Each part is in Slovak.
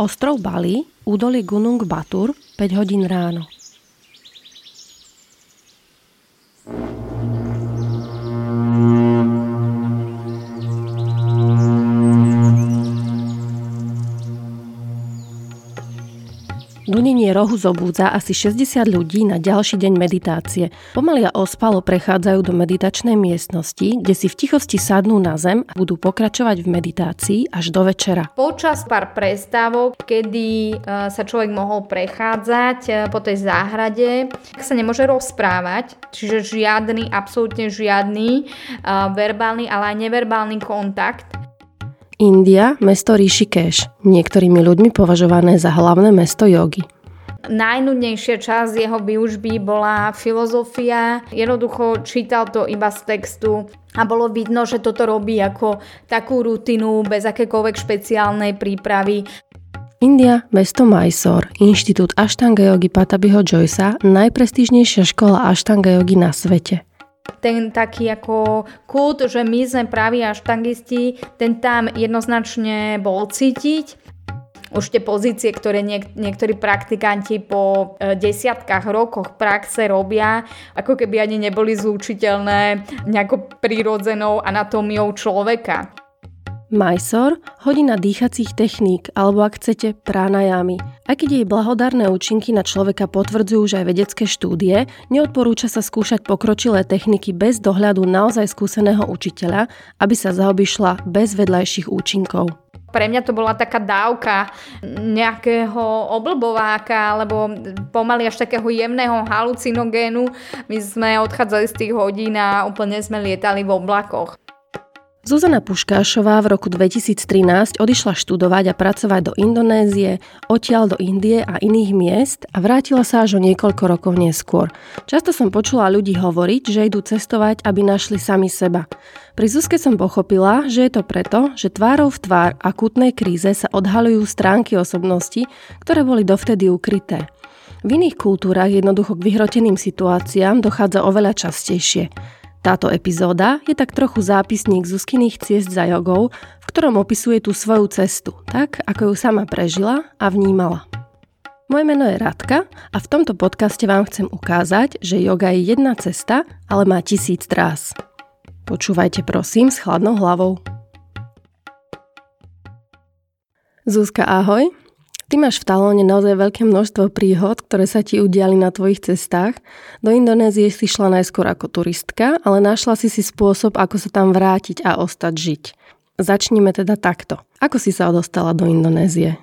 Ostrov Bali, údolie Gunung Batur, 5 hodín ráno. Rohu zobúdza asi 60 ľudí na ďalší deň meditácie. Pomaly a ospalo prechádzajú do meditačnej miestnosti, kde si v tichosti sadnú na zem a budú pokračovať v meditácii až do večera. Počas pár prestávok, kedy e, sa človek mohol prechádzať e, po tej záhrade, sa nemôže rozprávať, čiže žiadny, absolútne žiadny e, verbálny, ale aj neverbálny kontakt India, mesto Rishikesh, niektorými ľuďmi považované za hlavné mesto jogy. Najnudnejšia časť jeho výužby bola filozofia. Jednoducho čítal to iba z textu a bolo vidno, že toto robí ako takú rutinu bez akékoľvek špeciálnej prípravy. India, mesto Mysore, Inštitút Ashtanga Yogi Patabiho Joysa, najprestížnejšia škola Ashtanga Yogi na svete ten taký ako kult, že my sme praví aštangisti, ten tam jednoznačne bol cítiť. Už tie pozície, ktoré niek- niektorí praktikanti po e, desiatkách rokoch praxe robia, ako keby ani neboli zlúčiteľné nejakou prírodzenou anatómiou človeka. Mysore, hodina dýchacích techník, alebo ak chcete, pranajami. Aj keď jej blahodárne účinky na človeka potvrdzujú už aj vedecké štúdie, neodporúča sa skúšať pokročilé techniky bez dohľadu naozaj skúseného učiteľa, aby sa zaobišla bez vedľajších účinkov. Pre mňa to bola taká dávka nejakého oblbováka alebo pomaly až takého jemného halucinogénu. My sme odchádzali z tých hodín a úplne sme lietali v oblakoch. Zuzana Puškášová v roku 2013 odišla študovať a pracovať do Indonézie, odtiaľ do Indie a iných miest a vrátila sa až o niekoľko rokov neskôr. Často som počula ľudí hovoriť, že idú cestovať, aby našli sami seba. Pri Zuzke som pochopila, že je to preto, že tvárou v tvár akutnej kríze sa odhalujú stránky osobnosti, ktoré boli dovtedy ukryté. V iných kultúrach jednoducho k vyhroteným situáciám dochádza oveľa častejšie. Táto epizóda je tak trochu zápisník Zuzkyných ciest za jogou, v ktorom opisuje tú svoju cestu, tak ako ju sama prežila a vnímala. Moje meno je Radka a v tomto podcaste vám chcem ukázať, že yoga je jedna cesta, ale má tisíc trás. Počúvajte prosím s chladnou hlavou. Zuzka, ahoj. Ty máš v Talóne naozaj veľké množstvo príhod, ktoré sa ti udiali na tvojich cestách. Do Indonézie si šla najskôr ako turistka, ale našla si si spôsob, ako sa tam vrátiť a ostať žiť. Začnime teda takto. Ako si sa dostala do Indonézie?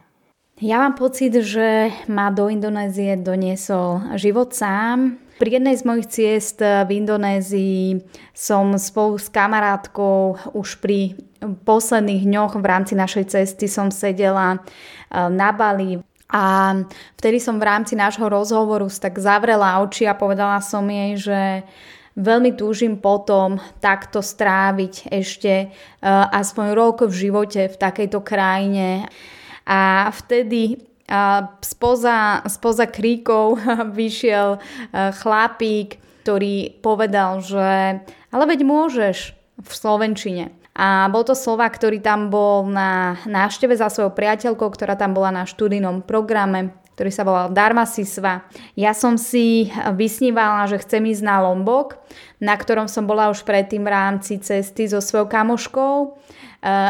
Ja mám pocit, že ma do Indonézie doniesol život sám. Pri jednej z mojich ciest v Indonézii som spolu s kamarátkou už pri posledných dňoch v rámci našej cesty som sedela eh, na Bali a vtedy som v rámci nášho rozhovoru tak zavrela oči a povedala som jej, že veľmi túžim potom takto stráviť ešte eh, aspoň rok v živote v takejto krajine. A vtedy a spoza, spoza kríkov vyšiel e, chlapík, ktorý povedal, že ale veď môžeš v Slovenčine. A bol to Slovak, ktorý tam bol na návšteve za svojou priateľkou, ktorá tam bola na študijnom programe, ktorý sa volal Dharma Sisva. Ja som si vysnívala, že chcem ísť na Lombok, na ktorom som bola už predtým v rámci cesty so svojou kamoškou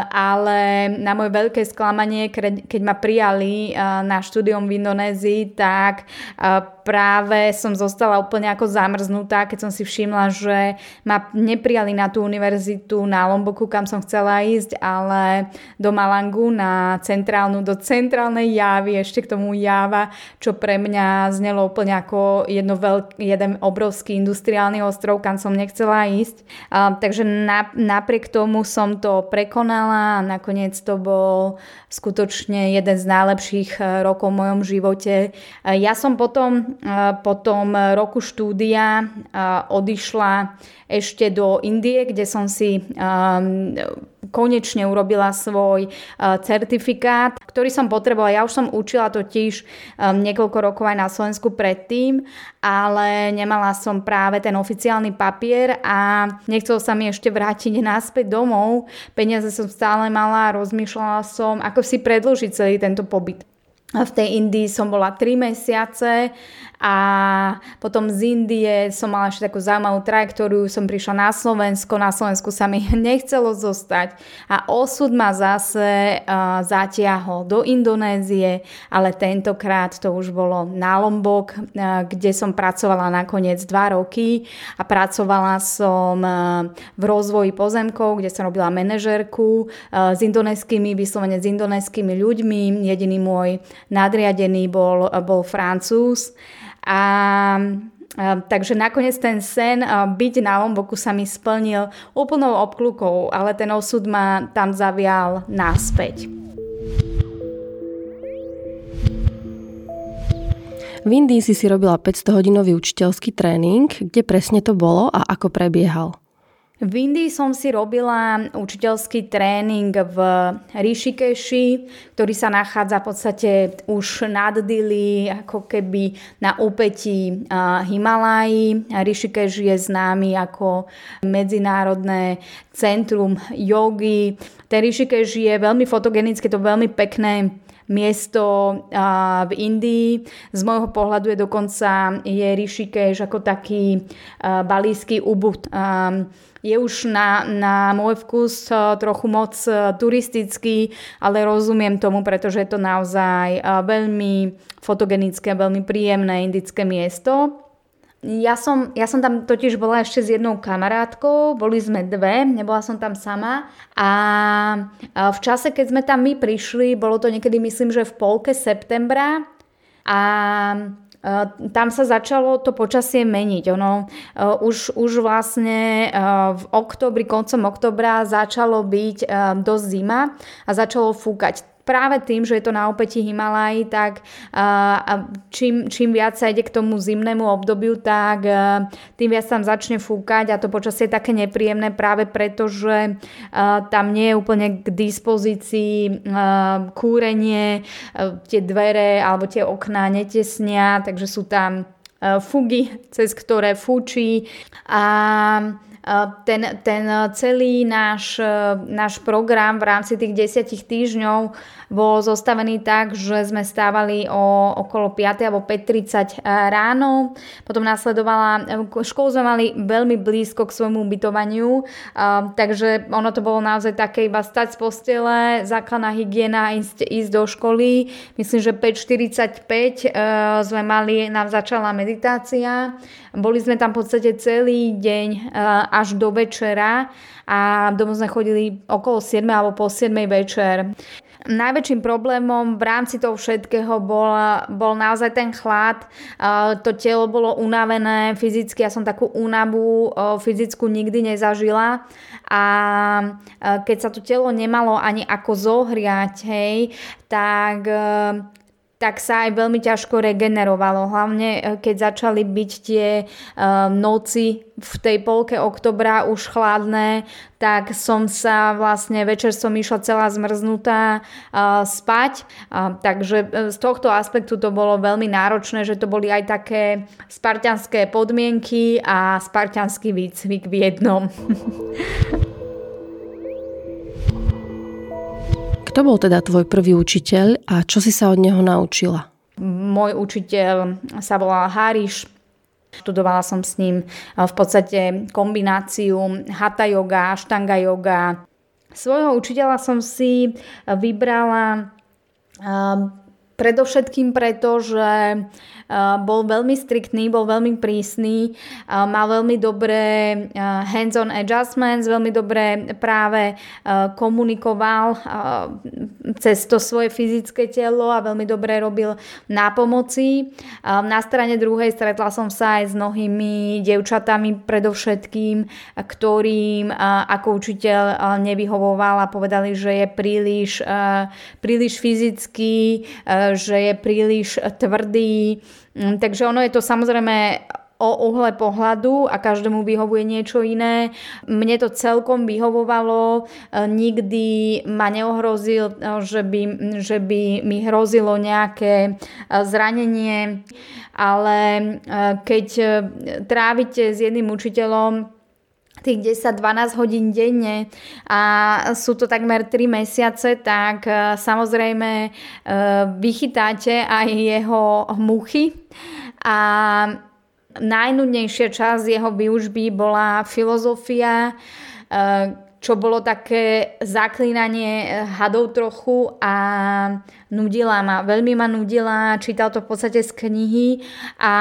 ale na moje veľké sklamanie, keď ma prijali eh, na štúdium v Indonézii, tak eh, práve som zostala úplne ako zamrznutá, keď som si všimla, že ma neprijali na tú univerzitu na Lomboku, kam som chcela ísť, ale do Malangu na centrálnu, do centrálnej javy, ešte k tomu java, čo pre mňa znelo úplne ako jedno veľk, jeden obrovský industriálny ostrov, kam som nechcela ísť. Takže na, napriek tomu som to prekonala a nakoniec to bol skutočne jeden z najlepších rokov v mojom živote. Ja som potom po tom roku štúdia odišla ešte do Indie, kde som si konečne urobila svoj certifikát, ktorý som potrebovala. Ja už som učila totiž niekoľko rokov aj na Slovensku predtým, ale nemala som práve ten oficiálny papier a nechcel sa mi ešte vrátiť naspäť domov. Peniaze som stále mala a rozmýšľala som, ako si predložiť celý tento pobyt. v tej Indii som bola 3 mesiace a potom z Indie som mala ešte takú zaujímavú trajektóriu, som prišla na Slovensko, na Slovensku sa mi nechcelo zostať a osud ma zase uh, zatiahol do Indonézie, ale tentokrát to už bolo na Lombok, uh, kde som pracovala nakoniec 2 roky a pracovala som uh, v rozvoji pozemkov, kde som robila manažerku uh, s indonéskými, vyslovene s indonéskými ľuďmi. Jediný môj nadriadený bol, bol Francúz. A Takže nakoniec ten sen byť na Lomboku sa mi splnil úplnou obklukou, ale ten osud ma tam zavial náspäť. V Indii si si robila 500-hodinový učiteľský tréning. Kde presne to bolo a ako prebiehal? V Indii som si robila učiteľský tréning v Rishikeshi, ktorý sa nachádza v podstate už nad Dili, ako keby na úpetí Himalají. Rishikesh je známy ako medzinárodné centrum jogy. Ten Rishikesh je veľmi fotogenické, to veľmi pekné miesto v Indii. Z môjho pohľadu je dokonca je Rishikesh ako taký balísky ubud je už na, na môj vkus trochu moc turistický, ale rozumiem tomu, pretože je to naozaj veľmi fotogenické, veľmi príjemné indické miesto. Ja som, ja som tam totiž bola ešte s jednou kamarátkou, boli sme dve, nebola som tam sama a v čase, keď sme tam my prišli, bolo to niekedy myslím, že v polke septembra a tam sa začalo to počasie meniť. Ono, eh, už, už vlastne eh, v oktobri, koncom oktobra začalo byť dosť zima a začalo fúkať práve tým, že je to na opäti Himalají, tak čím, čím viac sa ide k tomu zimnému obdobiu, tak tým viac tam začne fúkať a to počasie je také nepríjemné práve preto, že tam nie je úplne k dispozícii kúrenie, tie dvere alebo tie okná netesnia, takže sú tam fugy, cez ktoré fúči. A ten, ten celý náš, náš program v rámci tých desiatich týždňov bol zostavený tak, že sme stávali o okolo 5. alebo 5.30 ráno. Potom následovala, školu sme mali veľmi blízko k svojmu ubytovaniu, takže ono to bolo naozaj také iba stať z postele, základná hygiena, ísť, ísť do školy. Myslím, že 5.45 e, sme mali, nám začala meditácia. Boli sme tam v podstate celý deň e, až do večera a domov sme chodili okolo 7 alebo po 7 večer. Najväčším problémom v rámci toho všetkého bol, bol naozaj ten chlad. To telo bolo unavené fyzicky, ja som takú únavu fyzickú nikdy nezažila a keď sa to telo nemalo ani ako zohriať, hej, tak tak sa aj veľmi ťažko regenerovalo. Hlavne e, keď začali byť tie uh, noci v tej polke oktobra už chladné, tak som sa vlastne, večer som išla celá zmrznutá uh, spať. Takže z tohto aspektu to bolo veľmi náročné, že to boli aj také spartianské podmienky a spartianský výcvik v jednom. Kto bol teda tvoj prvý učiteľ a čo si sa od neho naučila? Môj učiteľ sa volal Hariš. Študovala som s ním v podstate kombináciu hatha yoga, ashtanga yoga. Svojho učiteľa som si vybrala predovšetkým preto, že bol veľmi striktný, bol veľmi prísny, mal veľmi dobré hands-on adjustments, veľmi dobre práve komunikoval cez to svoje fyzické telo a veľmi dobre robil na pomoci. Na strane druhej stretla som sa aj s mnohými devčatami predovšetkým, ktorým ako učiteľ nevyhovoval a povedali, že je príliš, príliš fyzický, že je príliš tvrdý, takže ono je to samozrejme o uhle pohľadu a každému vyhovuje niečo iné. Mne to celkom vyhovovalo, e, nikdy ma neohrozil, e, že by, že by mi hrozilo nejaké e, zranenie, ale keď trávite s jedným učiteľom tých 10-12 hodín denne a sú to takmer 3 mesiace, tak e, samozrejme e, vychytáte aj jeho muchy. A najnudnejšia časť jeho výužby bola filozofia, e, čo bolo také zaklínanie hadov trochu a nudila ma, veľmi ma nudila, čítal to v podstate z knihy a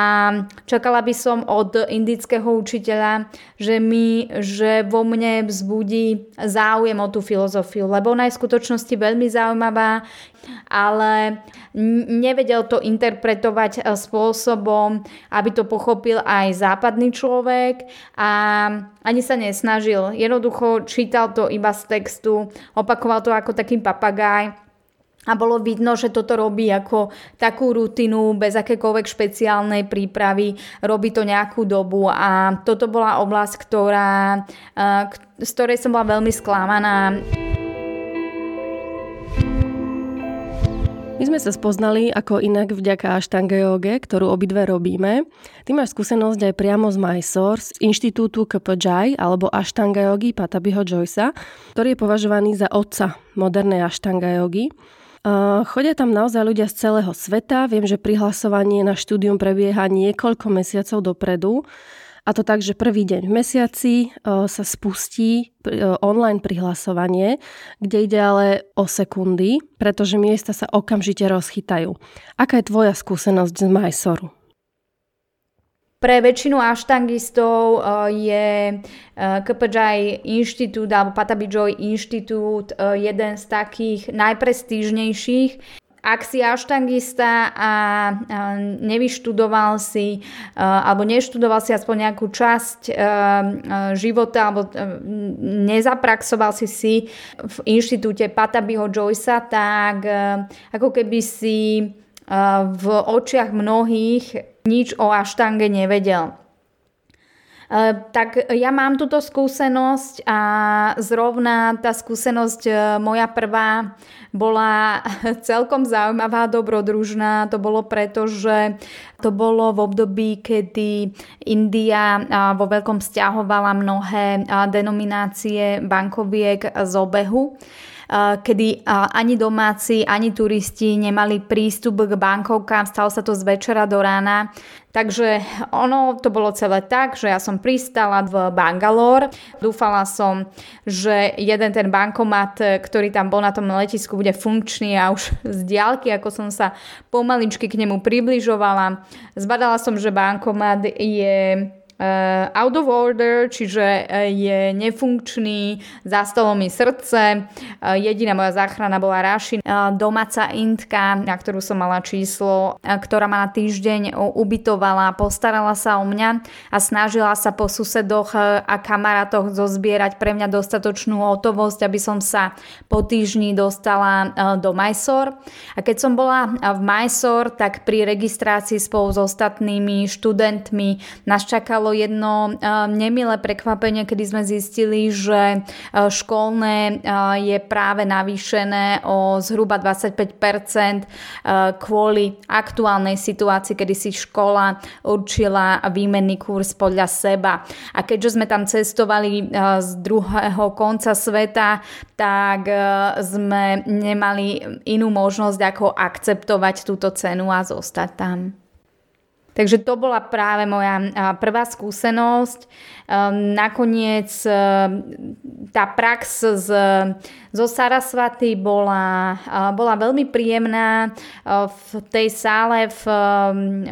čakala by som od indického učiteľa, že, mi, že vo mne vzbudí záujem o tú filozofiu, lebo ona je v skutočnosti veľmi zaujímavá, ale nevedel to interpretovať e, spôsobom, aby to pochopil aj západný človek a ani sa nesnažil. Jednoducho čítal to iba z textu, opakoval to ako taký papagaj a bolo vidno, že toto robí ako takú rutinu bez akékoľvek špeciálnej prípravy, robí to nejakú dobu a toto bola oblasť, ktorá, eh, z ktorej som bola veľmi sklamaná. My sme sa spoznali ako inak vďaka Ashtanga yoga, ktorú obidve robíme. Ty máš skúsenosť aj priamo z Mysore, z inštitútu KPJ alebo Ashtanga yogi Patabiho Joysa, ktorý je považovaný za otca modernej Ashtanga yogi. Chodia tam naozaj ľudia z celého sveta. Viem, že prihlasovanie na štúdium prebieha niekoľko mesiacov dopredu. A to tak, že prvý deň v mesiaci sa spustí online prihlasovanie, kde ide ale o sekundy, pretože miesta sa okamžite rozchytajú. Aká je tvoja skúsenosť z Majsoru? Pre väčšinu aštangistov je KPJ inštitút alebo Patabijoy inštitút jeden z takých najprestížnejších. Ak si aštangista a nevyštudoval si alebo neštudoval si aspoň nejakú časť života alebo nezapraxoval si si v inštitúte Patabiho Joysa, tak ako keby si v očiach mnohých nič o aštange nevedel. E, tak ja mám túto skúsenosť a zrovna tá skúsenosť e, moja prvá bola celkom zaujímavá, dobrodružná. To bolo preto, že to bolo v období, kedy India vo veľkom stiahovala mnohé denominácie bankoviek z obehu kedy ani domáci, ani turisti nemali prístup k bankovkám, stalo sa to z večera do rána. Takže ono to bolo celé tak, že ja som pristala v Bangalore. Dúfala som, že jeden ten bankomat, ktorý tam bol na tom letisku, bude funkčný a už z diálky, ako som sa pomaličky k nemu približovala, zbadala som, že bankomat je out of order, čiže uh, je nefunkčný, zastalo mi srdce, uh, jediná moja záchrana bola Raši, uh, domáca Intka, na ktorú som mala číslo, ktorá ma na týždeň ubytovala, postarala sa o mňa a snažila sa po susedoch a kamarátoch zozbierať pre mňa dostatočnú hotovosť, aby som sa po týždni dostala do Mysore. A keď som bola v Mysore, tak pri registrácii spolu s ostatnými študentmi nás čakalo bolo jedno nemilé prekvapenie, kedy sme zistili, že školné je práve navýšené o zhruba 25% kvôli aktuálnej situácii, kedy si škola určila výmenný kurz podľa seba. A keďže sme tam cestovali z druhého konca sveta, tak sme nemali inú možnosť ako akceptovať túto cenu a zostať tam. Takže to bola práve moja prvá skúsenosť. Ehm, nakoniec ehm, tá prax z, zo Sarasvaty bola, bola veľmi príjemná. V tej sále v,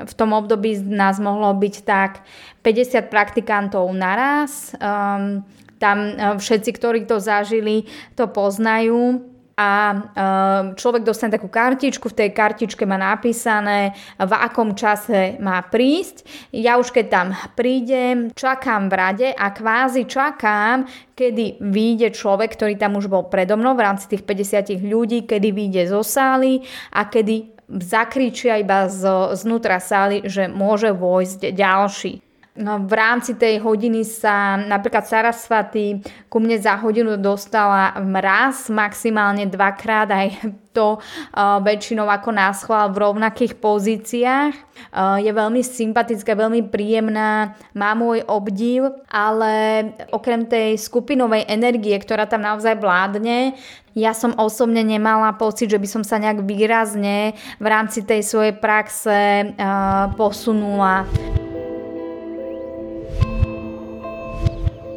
v tom období nás mohlo byť tak 50 praktikantov naraz. Ehm, tam všetci, ktorí to zažili, to poznajú a ehm, človek dostane takú kartičku, v tej kartičke má napísané, v akom čase má prísť. Ja už keď tam prídem, čakám v rade a kvázi čakám, kedy vyjde človek, ktorý tam už bol predo mnou v rámci tých 50 ľudí, kedy vyjde zo sály a kedy zakričia iba z, znútra sály, že môže vojsť ďalší. No, v rámci tej hodiny sa napríklad Sarasvaty ku mne za hodinu dostala raz, maximálne dvakrát aj to uh, väčšinou ako náschval v rovnakých pozíciách. Uh, je veľmi sympatická, veľmi príjemná, má môj obdiv, ale okrem tej skupinovej energie, ktorá tam naozaj vládne, ja som osobne nemala pocit, že by som sa nejak výrazne v rámci tej svojej praxe uh, posunula.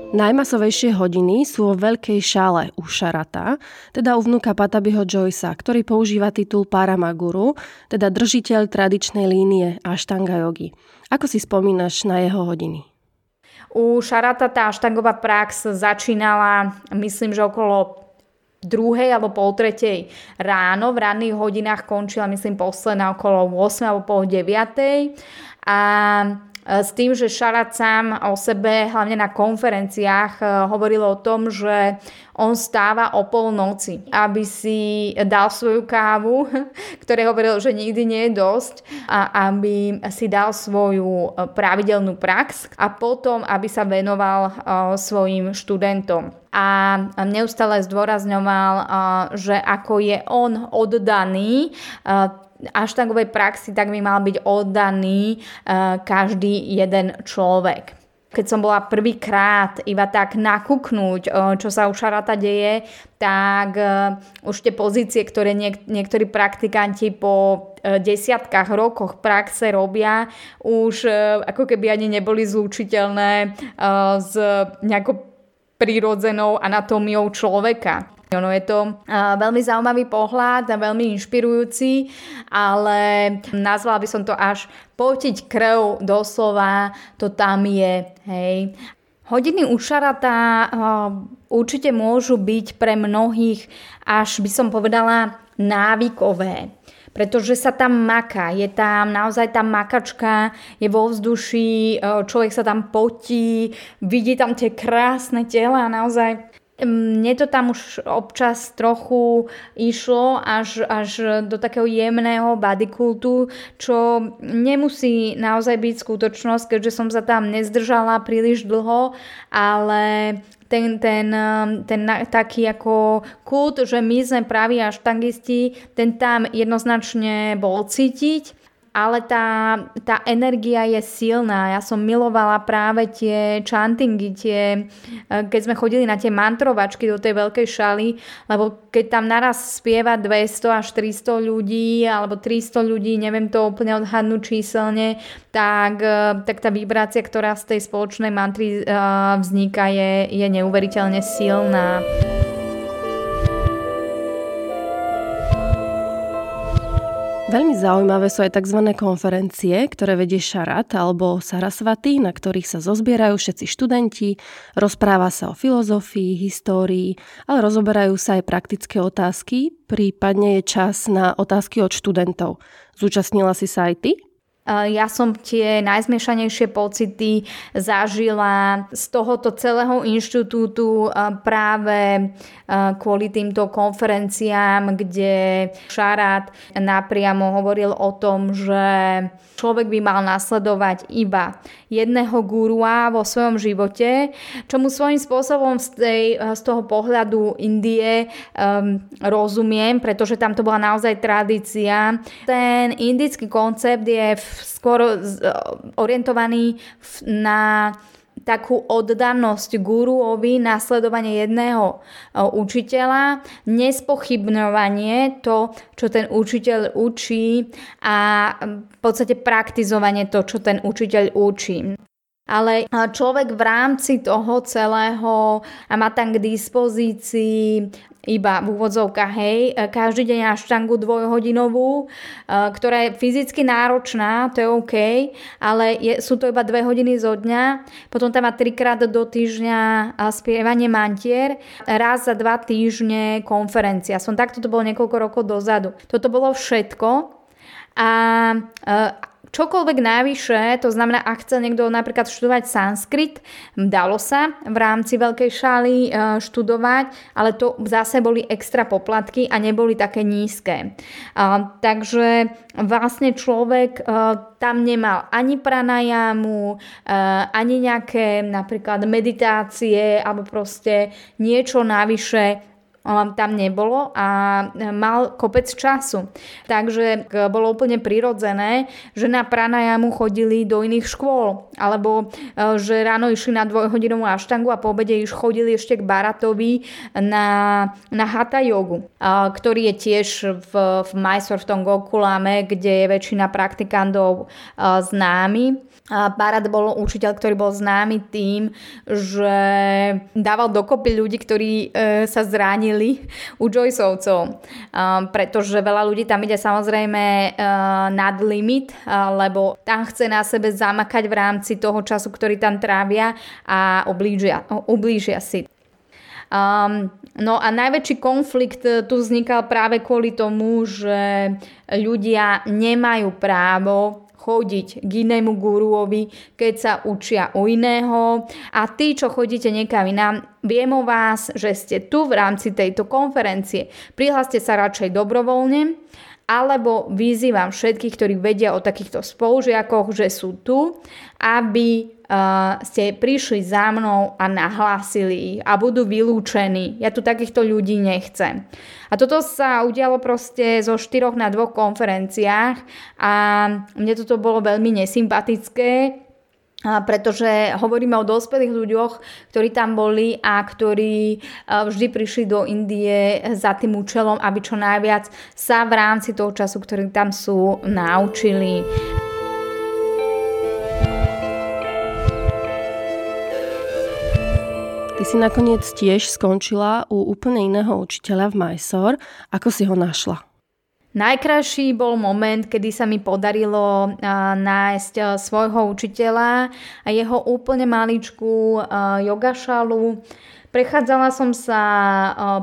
Najmasovejšie hodiny sú vo veľkej šále u Šarata, teda u vnuka Patabiho Joysa, ktorý používa titul Paramaguru, teda držiteľ tradičnej línie Ashtanga yogi. Ako si spomínaš na jeho hodiny? U Šarata tá aštangová prax začínala, myslím, že okolo druhej alebo pol tretej ráno. V ranných hodinách končila, myslím, posledná okolo 8 alebo pol 9. A s tým, že Šarat sám o sebe, hlavne na konferenciách, e, hovoril o tom, že on stáva o polnoci, aby si dal svoju kávu, ktoré hovoril, že nikdy nie je dosť, a aby si dal svoju e, pravidelnú prax a potom, aby sa venoval svojim študentom. A neustále zdôrazňoval, že ako je on oddaný aštangovej praxi, tak by mal byť oddaný uh, každý jeden človek. Keď som bola prvýkrát iba tak nakúknúť, uh, čo sa u Šarata deje, tak uh, už tie pozície, ktoré niek- niektorí praktikanti po desiatkách rokoch praxe robia, už ako keby ani neboli zlučiteľné s nejakou prírodzenou anatómiou človeka. Ono je to veľmi zaujímavý pohľad a veľmi inšpirujúci, ale nazvala by som to až potiť krv doslova, to tam je, hej. Hodiny u šarata určite môžu byť pre mnohých až by som povedala návykové pretože sa tam maká, je tam naozaj tá makačka, je vo vzduši, človek sa tam potí, vidí tam tie krásne tela, naozaj mne to tam už občas trochu išlo až, až do takého jemného bodykultu, čo nemusí naozaj byť skutočnosť, keďže som sa tam nezdržala príliš dlho, ale ten, ten, ten taký ako kult, že my sme praví až tangisti, ten tam jednoznačne bol cítiť ale tá, tá energia je silná. Ja som milovala práve tie chantingy, tie, eh, keď sme chodili na tie mantrovačky do tej veľkej šaly, lebo keď tam naraz spieva 200 až 300 ľudí, alebo 300 ľudí, neviem to úplne odhadnúť číselne, tak, eh, tak tá vibrácia, ktorá z tej spoločnej mantry eh, vzniká, je, je neuveriteľne silná. Veľmi zaujímavé sú aj tzv. konferencie, ktoré vedie Šarat alebo Sarasvaty, na ktorých sa zozbierajú všetci študenti, rozpráva sa o filozofii, histórii, ale rozoberajú sa aj praktické otázky, prípadne je čas na otázky od študentov. Zúčastnila si sa aj ty? Ja som tie najzmiešanejšie pocity zažila z tohoto celého inštitútu práve kvôli týmto konferenciám, kde Šarát napriamo hovoril o tom, že človek by mal nasledovať iba jedného gurua vo svojom živote, čo mu svojím spôsobom z, tej, z toho pohľadu Indie um, rozumiem, pretože tam to bola naozaj tradícia. Ten indický koncept je skôr orientovaný na takú oddanosť guruovi, nasledovanie jedného učiteľa, nespochybňovanie to, čo ten učiteľ učí a v podstate praktizovanie to, čo ten učiteľ učí. Ale človek v rámci toho celého má tam k dispozícii iba v úvodzovkách, hej, každý deň na štangu dvojhodinovú, e, ktorá je fyzicky náročná, to je OK, ale je, sú to iba dve hodiny zo dňa, potom tam má trikrát do týždňa spievanie mantier, raz za dva týždne konferencia. Som takto to bolo niekoľko rokov dozadu. Toto bolo všetko a e, čokoľvek návyše, to znamená, ak chce niekto napríklad študovať sanskrit, dalo sa v rámci veľkej šály e, študovať, ale to zase boli extra poplatky a neboli také nízke. Takže vlastne človek e, tam nemal ani pranajamu, e, ani nejaké napríklad meditácie alebo proste niečo navyše tam nebolo a mal kopec času. Takže bolo úplne prirodzené, že na pranajamu chodili do iných škôl, alebo e, že ráno išli na dvojhodinovú aštangu a po obede už chodili ešte k Baratovi na, na Hatha jogu, ktorý je tiež v, v Mysore, v tom Gokulame, kde je väčšina praktikantov e, známy. Barat bol učiteľ, ktorý bol známy tým, že dával dokopy ľudí, ktorí e, sa zranili u Joyceovcov, e, pretože veľa ľudí tam ide samozrejme e, nad limit, e, lebo tam chce na sebe zamakať v rámci toho času, ktorý tam trávia a ublížia, ublížia si. Um, no a najväčší konflikt tu vznikal práve kvôli tomu, že ľudia nemajú právo chodiť k inému guruovi, keď sa učia u iného. A tí, čo chodíte niekam inám, viem o vás, že ste tu v rámci tejto konferencie. Prihláste sa radšej dobrovoľne, alebo vyzývam všetkých, ktorí vedia o takýchto spolužiakoch, že sú tu, aby uh, ste prišli za mnou a nahlásili ich a budú vylúčení. Ja tu takýchto ľudí nechcem. A toto sa udialo proste zo štyroch na dvoch konferenciách a mne toto bolo veľmi nesympatické, pretože hovoríme o dospelých ľuďoch, ktorí tam boli a ktorí vždy prišli do Indie za tým účelom, aby čo najviac sa v rámci toho času, ktorý tam sú, naučili. Ty si nakoniec tiež skončila u úplne iného učiteľa v Mysore. Ako si ho našla? Najkrajší bol moment, kedy sa mi podarilo nájsť svojho učiteľa a jeho úplne maličkú yogašalu. Prechádzala som sa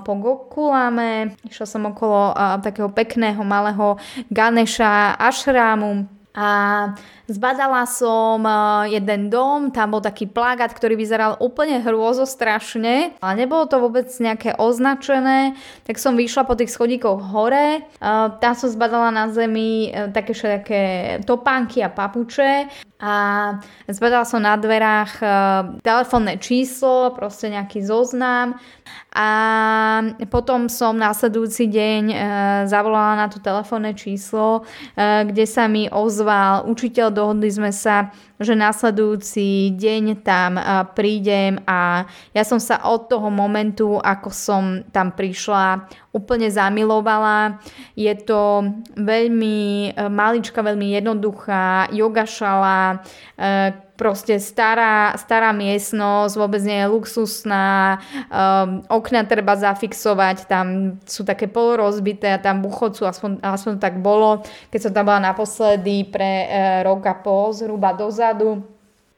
po Gokulame, išla som okolo takého pekného malého Ganesha ašrámu a Zbadala som eh, jeden dom, tam bol taký plagát, ktorý vyzeral úplne hrôzostrašne, ale nebolo to vôbec nejaké označené, tak som vyšla po tých schodíkoch hore, eh, tam som zbadala na zemi eh, také všetké topánky a papuče a zbadala som na dverách telefónne číslo, proste nejaký zoznam a potom som následujúci deň zavolala na to telefónne číslo, kde sa mi ozval učiteľ dohodli sme sa, že následujúci deň tam prídem a ja som sa od toho momentu, ako som tam prišla, úplne zamilovala. Je to veľmi e, malička, veľmi jednoduchá yogašala, e, proste stará, stará miestnosť, vôbec nie je luxusná, um, okna treba zafixovať, tam sú také polorozbité a tam buchocu, aspoň, aspoň tak bolo, keď som tam bola naposledy pre rok a pol, zhruba dozadu.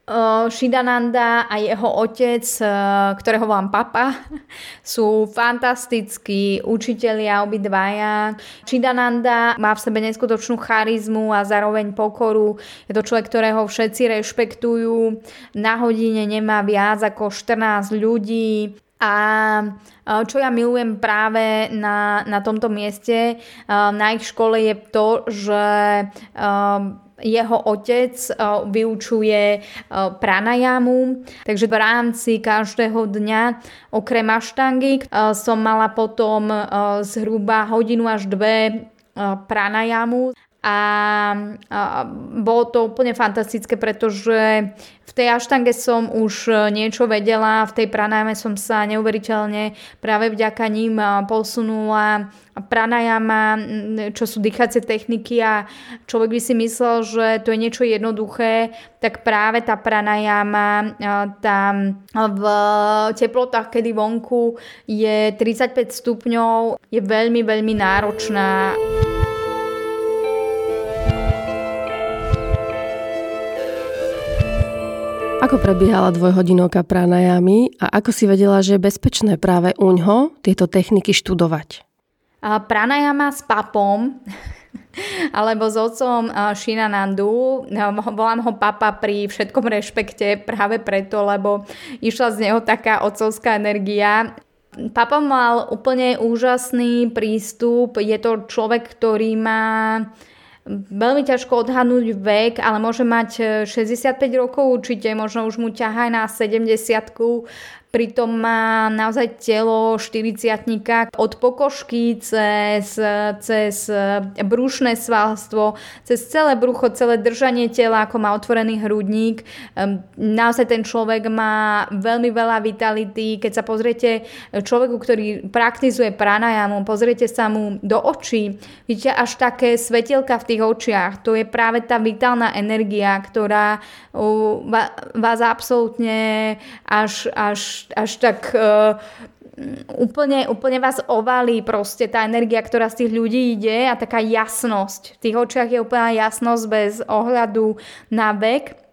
Uh, Shidananda a jeho otec, uh, ktorého volám papa, sú fantastickí učitelia obidvaja. Shidananda má v sebe neskutočnú charizmu a zároveň pokoru. Je to človek, ktorého všetci rešpektujú. Na hodine nemá viac ako 14 ľudí. A uh, čo ja milujem práve na, na tomto mieste, na ich škole je to, že jeho otec eh, vyučuje eh, pranajamu, takže v rámci každého dňa okrem aštangy eh, som mala potom zhruba hodinu až dve pranajamu a, a bolo to úplne fantastické, pretože v tej aštange som už niečo vedela, v tej pranajame som sa neuveriteľne práve vďaka ním posunula pranajama, čo sú dýchacie techniky a človek by si myslel, že to je niečo jednoduché, tak práve tá pranajama tam v teplotách, kedy vonku je 35 stupňov, je veľmi, veľmi náročná. Ako prebiehala dvojhodinovka pranajami a ako si vedela, že je bezpečné práve u ňo tieto techniky študovať? Pranajama s papom alebo s otcom Shinanandu. Volám ho papa pri všetkom rešpekte práve preto, lebo išla z neho taká otcovská energia. Papa mal úplne úžasný prístup. Je to človek, ktorý má veľmi ťažko odhadnúť vek, ale môže mať 65 rokov určite, možno už mu ťahá aj na 70 pritom má naozaj telo 40 od pokožky cez, cez brúšne svalstvo, cez celé brucho, celé držanie tela, ako má otvorený hrudník. Naozaj ten človek má veľmi veľa vitality. Keď sa pozriete človeku, ktorý praktizuje pranajamu, pozriete sa mu do očí, vidíte až také svetielka v tých očiach. To je práve tá vitálna energia, ktorá vás absolútne až, až až, tak uh, úplne, úplne vás ovalí proste tá energia, ktorá z tých ľudí ide a taká jasnosť. V tých očiach je úplná jasnosť bez ohľadu na vek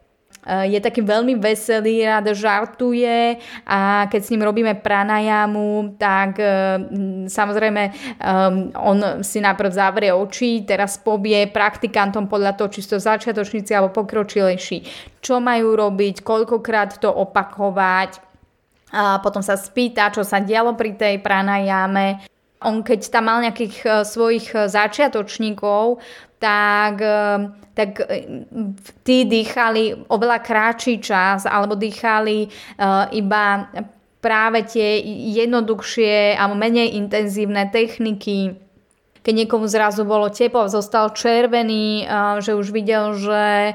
je taký veľmi veselý, rád žartuje a keď s ním robíme pranajamu, tak samozrejme on si najprv zavrie oči, teraz povie praktikantom podľa toho, či to začiatočníci alebo pokročilejší, čo majú robiť, koľkokrát to opakovať, a potom sa spýta, čo sa dialo pri tej pranajame. On keď tam mal nejakých e, svojich e, začiatočníkov, tak, e, tak tí dýchali oveľa kratší čas alebo dýchali iba práve tie jednoduchšie alebo menej intenzívne techniky keď niekomu zrazu bolo teplo, zostal červený, že už videl, že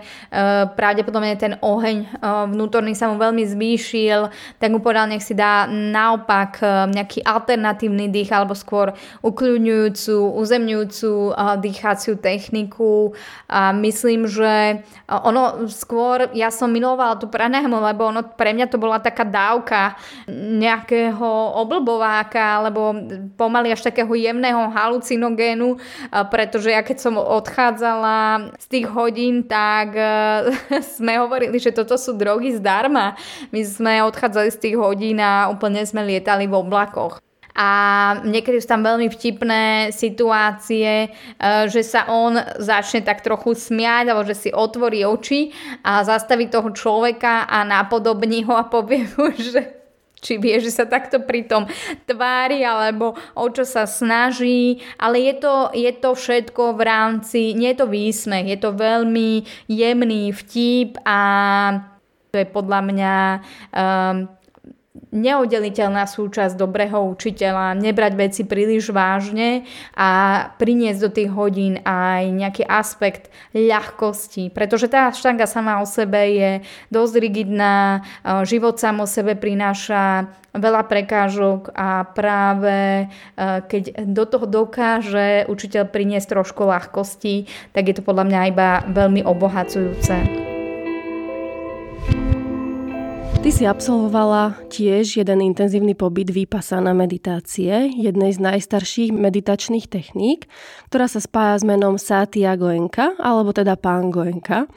pravdepodobne ten oheň vnútorný sa mu veľmi zvýšil, tak mu povedal, nech si dá naopak nejaký alternatívny dých alebo skôr ukľudňujúcu, uzemňujúcu dýchaciu techniku. A myslím, že ono skôr, ja som milovala tú pranému, lebo ono pre mňa to bola taká dávka nejakého oblbováka, alebo pomaly až takého jemného halucinogénu oxygénu, pretože ja keď som odchádzala z tých hodín, tak e, sme hovorili, že toto sú drogy zdarma. My sme odchádzali z tých hodín a úplne sme lietali v oblakoch a niekedy sú tam veľmi vtipné situácie, e, že sa on začne tak trochu smiať alebo že si otvorí oči a zastaví toho človeka a napodobní ho a povie mu, že či vie, že sa takto pritom tvári, alebo o čo sa snaží, ale je to, je to všetko v rámci, nie je to výsmech, je to veľmi jemný vtip a to je podľa mňa um, neoddeliteľná súčasť dobrého učiteľa, nebrať veci príliš vážne a priniesť do tých hodín aj nejaký aspekt ľahkosti, pretože tá štanga sama o sebe je dosť rigidná, život sám o sebe prináša veľa prekážok a práve keď do toho dokáže učiteľ priniesť trošku ľahkosti, tak je to podľa mňa iba veľmi obohacujúce. Ty si absolvovala tiež jeden intenzívny pobyt výpasana meditácie, jednej z najstarších meditačných techník, ktorá sa spája s menom Satya Goenka, alebo teda pán Goenka.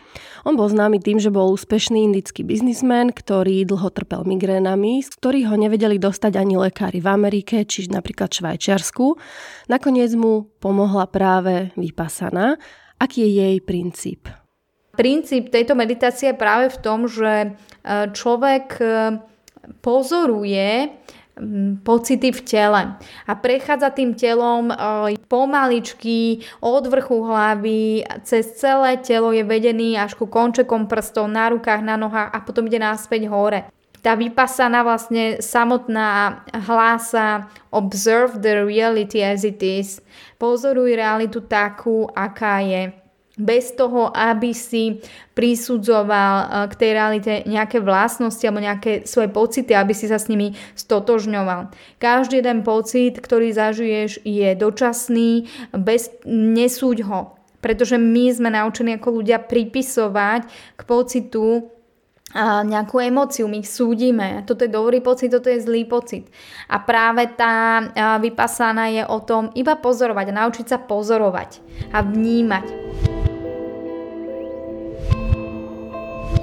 On bol známy tým, že bol úspešný indický biznismen, ktorý dlho trpel migrénami, z ktorých ho nevedeli dostať ani lekári v Amerike, či napríklad Švajčiarsku. Nakoniec mu pomohla práve vypasana. Aký je jej princíp? Princíp tejto meditácie je práve v tom, že e, človek e, pozoruje pocity v tele a prechádza tým telom e, pomaličky od vrchu hlavy, cez celé telo je vedený až ku končekom prstov na rukách, na nohách a potom ide náspäť hore. Tá vypasaná vlastne samotná hlása observe the reality as it is. Pozoruj realitu takú, aká je bez toho, aby si prisudzoval eh, k tej realite nejaké vlastnosti alebo nejaké svoje pocity, aby si sa s nimi stotožňoval. Každý jeden pocit, ktorý zažiješ, je dočasný, bez, nesúď ho. Pretože my sme naučení ako ľudia pripisovať k pocitu a nejakú emóciu, my ich súdime. Toto je dobrý pocit, toto je zlý pocit. A práve tá vypasána je o tom iba pozorovať naučiť sa pozorovať a vnímať.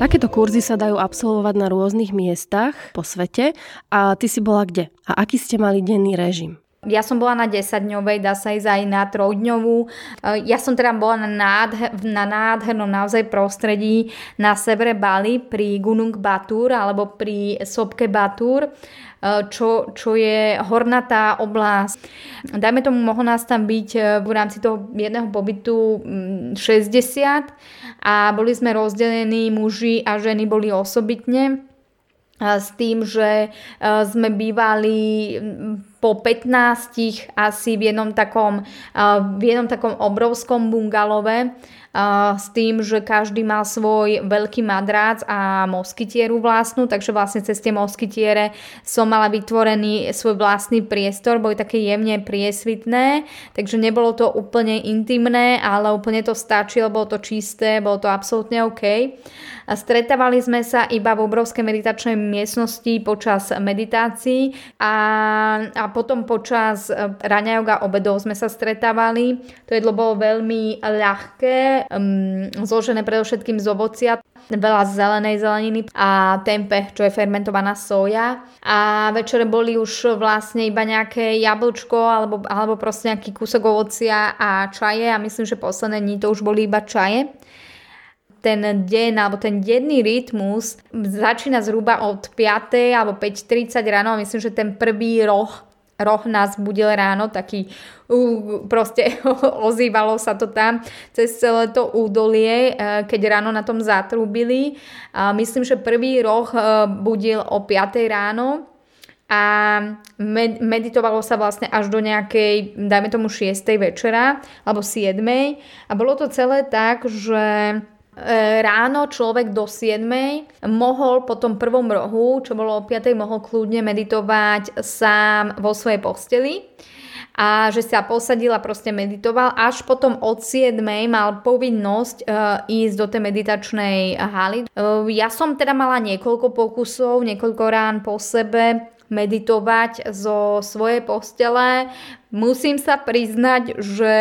Takéto kurzy sa dajú absolvovať na rôznych miestach po svete. A ty si bola kde? A aký ste mali denný režim? Ja som bola na 10-dňovej, dá sa ísť aj na 3-dňovú. Ja som teda bola na, nádher, na nádhernom naozaj prostredí na severe Bali pri Gunung Batur alebo pri Sopke Batur čo, čo je hornatá oblasť. Dajme tomu, mohlo nás tam byť e, v rámci toho jedného pobytu 60 mm, a boli sme rozdelení, muži a ženy boli osobitne s tým, že sme bývali po 15 asi v jednom takom, v jednom takom obrovskom bungalove s tým, že každý mal svoj veľký madrác a moskytieru vlastnú, takže vlastne cez tie moskytiere som mala vytvorený svoj vlastný priestor, boli také jemne priesvitné, takže nebolo to úplne intimné, ale úplne to stačilo, bolo to čisté, bolo to absolútne OK. Stretávali sme sa iba v obrovskej meditačnej miestnosti počas meditácií a, a potom počas e, raňa obedov sme sa stretávali. To jedlo bolo veľmi ľahké, um, zložené predovšetkým z ovocia, veľa zelenej zeleniny a tempe, čo je fermentovaná soja. A večere boli už vlastne iba nejaké jablčko alebo, alebo proste nejaký kúsok ovocia a čaje a myslím, že posledné dní to už boli iba čaje ten deň alebo ten denný rytmus začína zhruba od 5. alebo 5.30 ráno a myslím, že ten prvý roh roh nás budil ráno, taký uh, proste ozývalo sa to tam cez celé to údolie, uh, keď ráno na tom zatrúbili. Uh, myslím, že prvý roh uh, budil o 5 ráno a med- meditovalo sa vlastne až do nejakej, dajme tomu 6. večera alebo 7. A bolo to celé tak, že E, ráno človek do 7 mohol po tom prvom rohu, čo bolo o 5 mohol kľudne meditovať sám vo svojej posteli a že sa posadil a proste meditoval. Až potom od 7 mal povinnosť uh, ísť do tej meditačnej haly. Uh, ja som teda mala niekoľko pokusov, niekoľko rán po sebe meditovať zo svojej postele. Musím sa priznať, že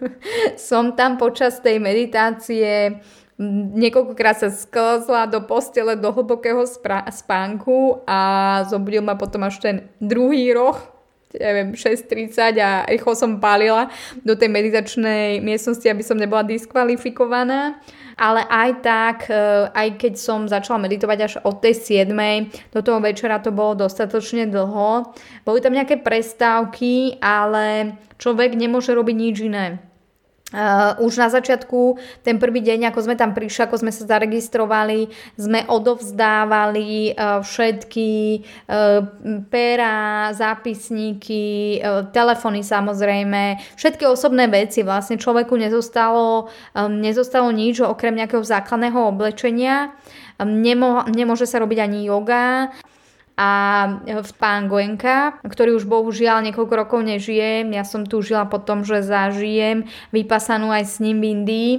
som tam počas tej meditácie Niekoľkokrát sa sklzla do postele do hlbokého spánku a zobudil ma potom až ten druhý roh, neviem, 6.30 a rýchlo som palila do tej meditačnej miestnosti, aby som nebola diskvalifikovaná. Ale aj tak, e, aj keď som začala meditovať až od tej 7. do toho večera to bolo dostatočne dlho. Boli tam nejaké prestávky, ale človek nemôže robiť nič iné Uh, už na začiatku, ten prvý deň, ako sme tam prišli, ako sme sa zaregistrovali, sme odovzdávali uh, všetky uh, pera, zápisníky, uh, telefóny samozrejme, všetky osobné veci. Vlastne človeku nezostalo, um, nezostalo nič okrem nejakého základného oblečenia. Um, nemo, nemôže sa robiť ani yoga a pán Goenka, ktorý už bohužiaľ niekoľko rokov nežije. Ja som tu žila po tom, že zažijem vypasanú aj s ním v Indii.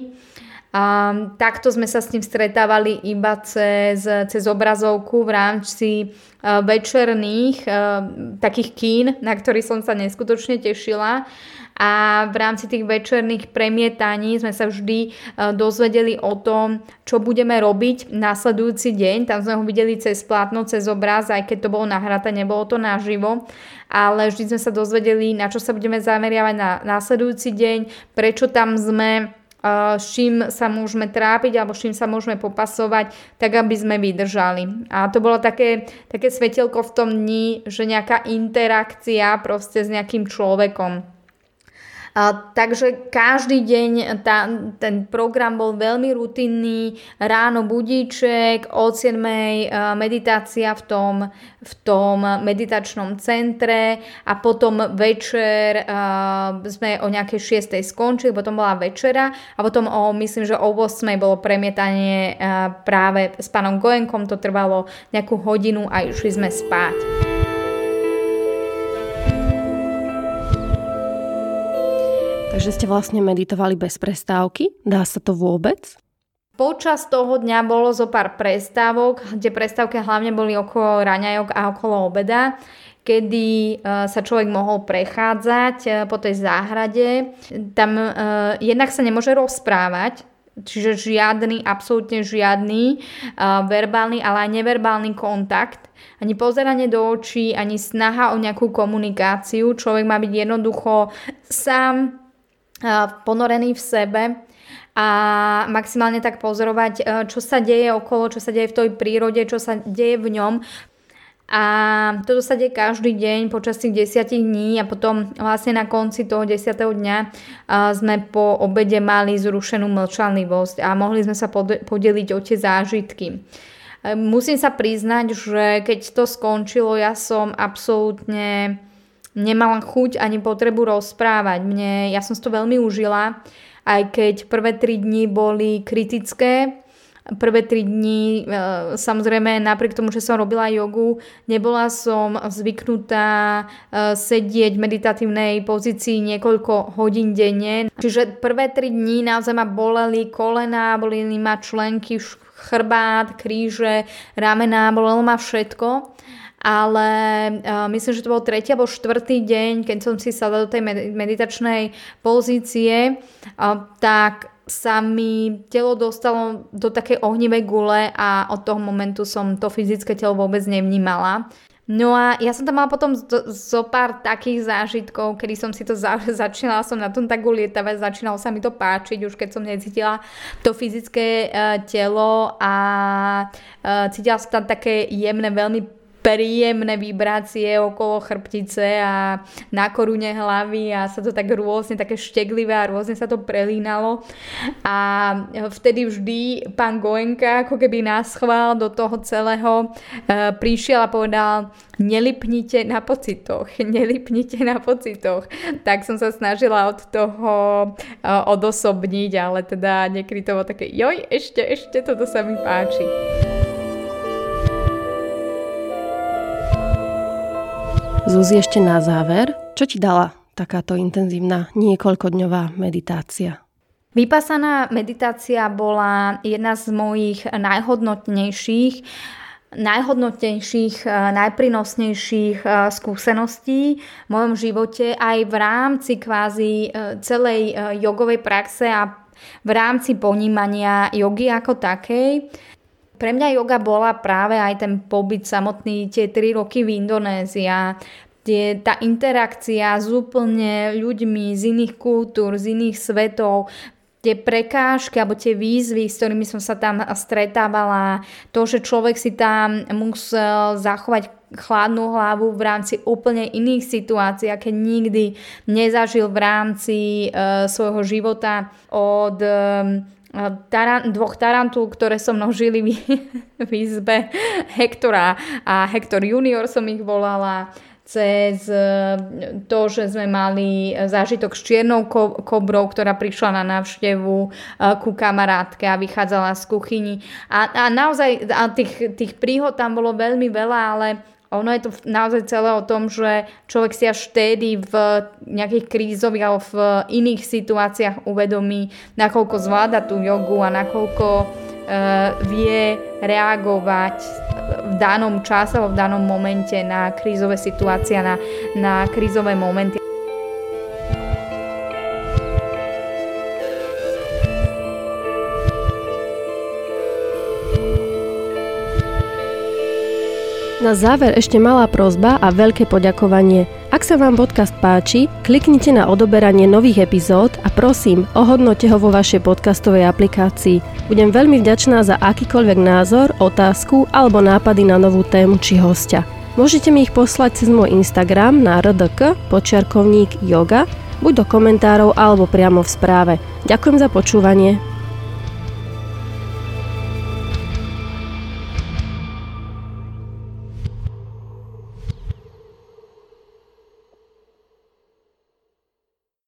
A takto sme sa s ním stretávali iba cez, cez obrazovku v rámci uh, večerných uh, takých kín, na ktorých som sa neskutočne tešila a v rámci tých večerných premietaní sme sa vždy e, dozvedeli o tom, čo budeme robiť nasledujúci deň. Tam sme ho videli cez plátno, cez obraz, aj keď to bolo nahraté, nebolo to naživo ale vždy sme sa dozvedeli, na čo sa budeme zameriavať na následujúci deň, prečo tam sme, e, s čím sa môžeme trápiť alebo s čím sa môžeme popasovať, tak aby sme vydržali. A to bolo také, také svetelko v tom dni, že nejaká interakcia proste s nejakým človekom. A, takže každý deň tá, ten program bol veľmi rutinný. Ráno budíček, od 7. meditácia v tom, v tom meditačnom centre a potom večer uh, sme o nejakej 6. skončili, potom bola večera a potom o, myslím, že o 8. bolo premietanie uh, práve s pánom Goenkom, to trvalo nejakú hodinu a išli sme spať. Takže ste vlastne meditovali bez prestávky? Dá sa to vôbec? Počas toho dňa bolo zo pár prestávok, kde prestávky hlavne boli okolo raňajok a okolo obeda, kedy e, sa človek mohol prechádzať e, po tej záhrade. Tam uh, jednak sa nemôže rozprávať, Čiže žiadny, absolútne žiadny uh, verbálny, ale aj neverbálny kontakt, ani pozeranie do očí, ani snaha o nejakú komunikáciu. Človek má byť jednoducho sám ponorený v sebe a maximálne tak pozorovať, uh, čo sa deje okolo, čo sa deje v tej prírode, čo sa deje v ňom, a toto sa deje každý deň počas tých desiatich dní a potom vlastne na konci toho desiatého dňa sme po obede mali zrušenú mlčanlivosť a mohli sme sa podeliť o tie zážitky. Musím sa priznať, že keď to skončilo, ja som absolútne nemala chuť ani potrebu rozprávať. Mne, ja som si to veľmi užila, aj keď prvé tri dni boli kritické, prvé tri dni, e, samozrejme napriek tomu, že som robila jogu, nebola som zvyknutá e, sedieť v meditatívnej pozícii niekoľko hodín denne. Čiže prvé tri dni naozaj ma boleli kolena, boleli ma členky, chrbát, kríže, ramená, bolelo ma všetko ale uh, myslím, že to bol tretí alebo štvrtý deň, keď som si sadla do tej meditačnej pozície, uh, tak sa mi telo dostalo do takej ohnivej gule a od toho momentu som to fyzické telo vôbec nevnímala. No a ja som tam mala potom zo, pár takých zážitkov, kedy som si to za, začínala som na tom tak ulietavať, začínalo sa mi to páčiť, už keď som necítila to fyzické uh, telo a uh, cítila som tam také jemné, veľmi príjemné vibrácie okolo chrbtice a na korune hlavy a sa to tak rôzne, také šteglivé a rôzne sa to prelínalo. A vtedy vždy pán Goenka ako keby nás chvál do toho celého e, prišiel a povedal nelipnite na pocitoch, nelipnite na pocitoch. Tak som sa snažila od toho e, odosobniť, ale teda niekedy to bolo také, joj, ešte, ešte, toto sa mi páči. Zuzi, ešte na záver, čo ti dala takáto intenzívna niekoľkodňová meditácia? Vypasaná meditácia bola jedna z mojich najhodnotnejších najhodnotnejších, najprinosnejších skúseností v mojom živote aj v rámci kvázi e, celej jogovej praxe a v rámci ponímania jogy ako takej. Pre mňa yoga bola práve aj ten pobyt samotný, tie 3 roky v Indonézii tie, tá interakcia s úplne ľuďmi z iných kultúr, z iných svetov, tie prekážky alebo tie výzvy, s ktorými som sa tam stretávala, to, že človek si tam musel zachovať chladnú hlavu v rámci úplne iných situácií, aké nikdy nezažil v rámci uh, svojho života od um, taran, dvoch tarantul, ktoré so mnou žili v, v izbe Hektora a Hektor junior som ich volala cez e, to, že sme mali zážitok s čiernou kobrou, ktorá prišla na návštevu e, ku kamarátke a vychádzala z kuchyni. A, a naozaj a tých, tých príhod tam bolo veľmi veľa, ale ono je to naozaj celé o tom, že človek si až vtedy v nejakých krízových alebo v iných situáciách uvedomí, nakoľko zvláda tú jogu a nakoľko uh, vie reagovať v danom čase alebo v danom momente na krízové situácie, na, na krízové momenty. Na záver ešte malá prozba a veľké poďakovanie. Ak sa vám podcast páči, kliknite na odoberanie nových epizód a prosím, ohodnote ho vo vašej podcastovej aplikácii. Budem veľmi vďačná za akýkoľvek názor, otázku alebo nápady na novú tému či hostia. Môžete mi ich poslať cez môj Instagram na rdk počiarkovník yoga, buď do komentárov alebo priamo v správe. Ďakujem za počúvanie.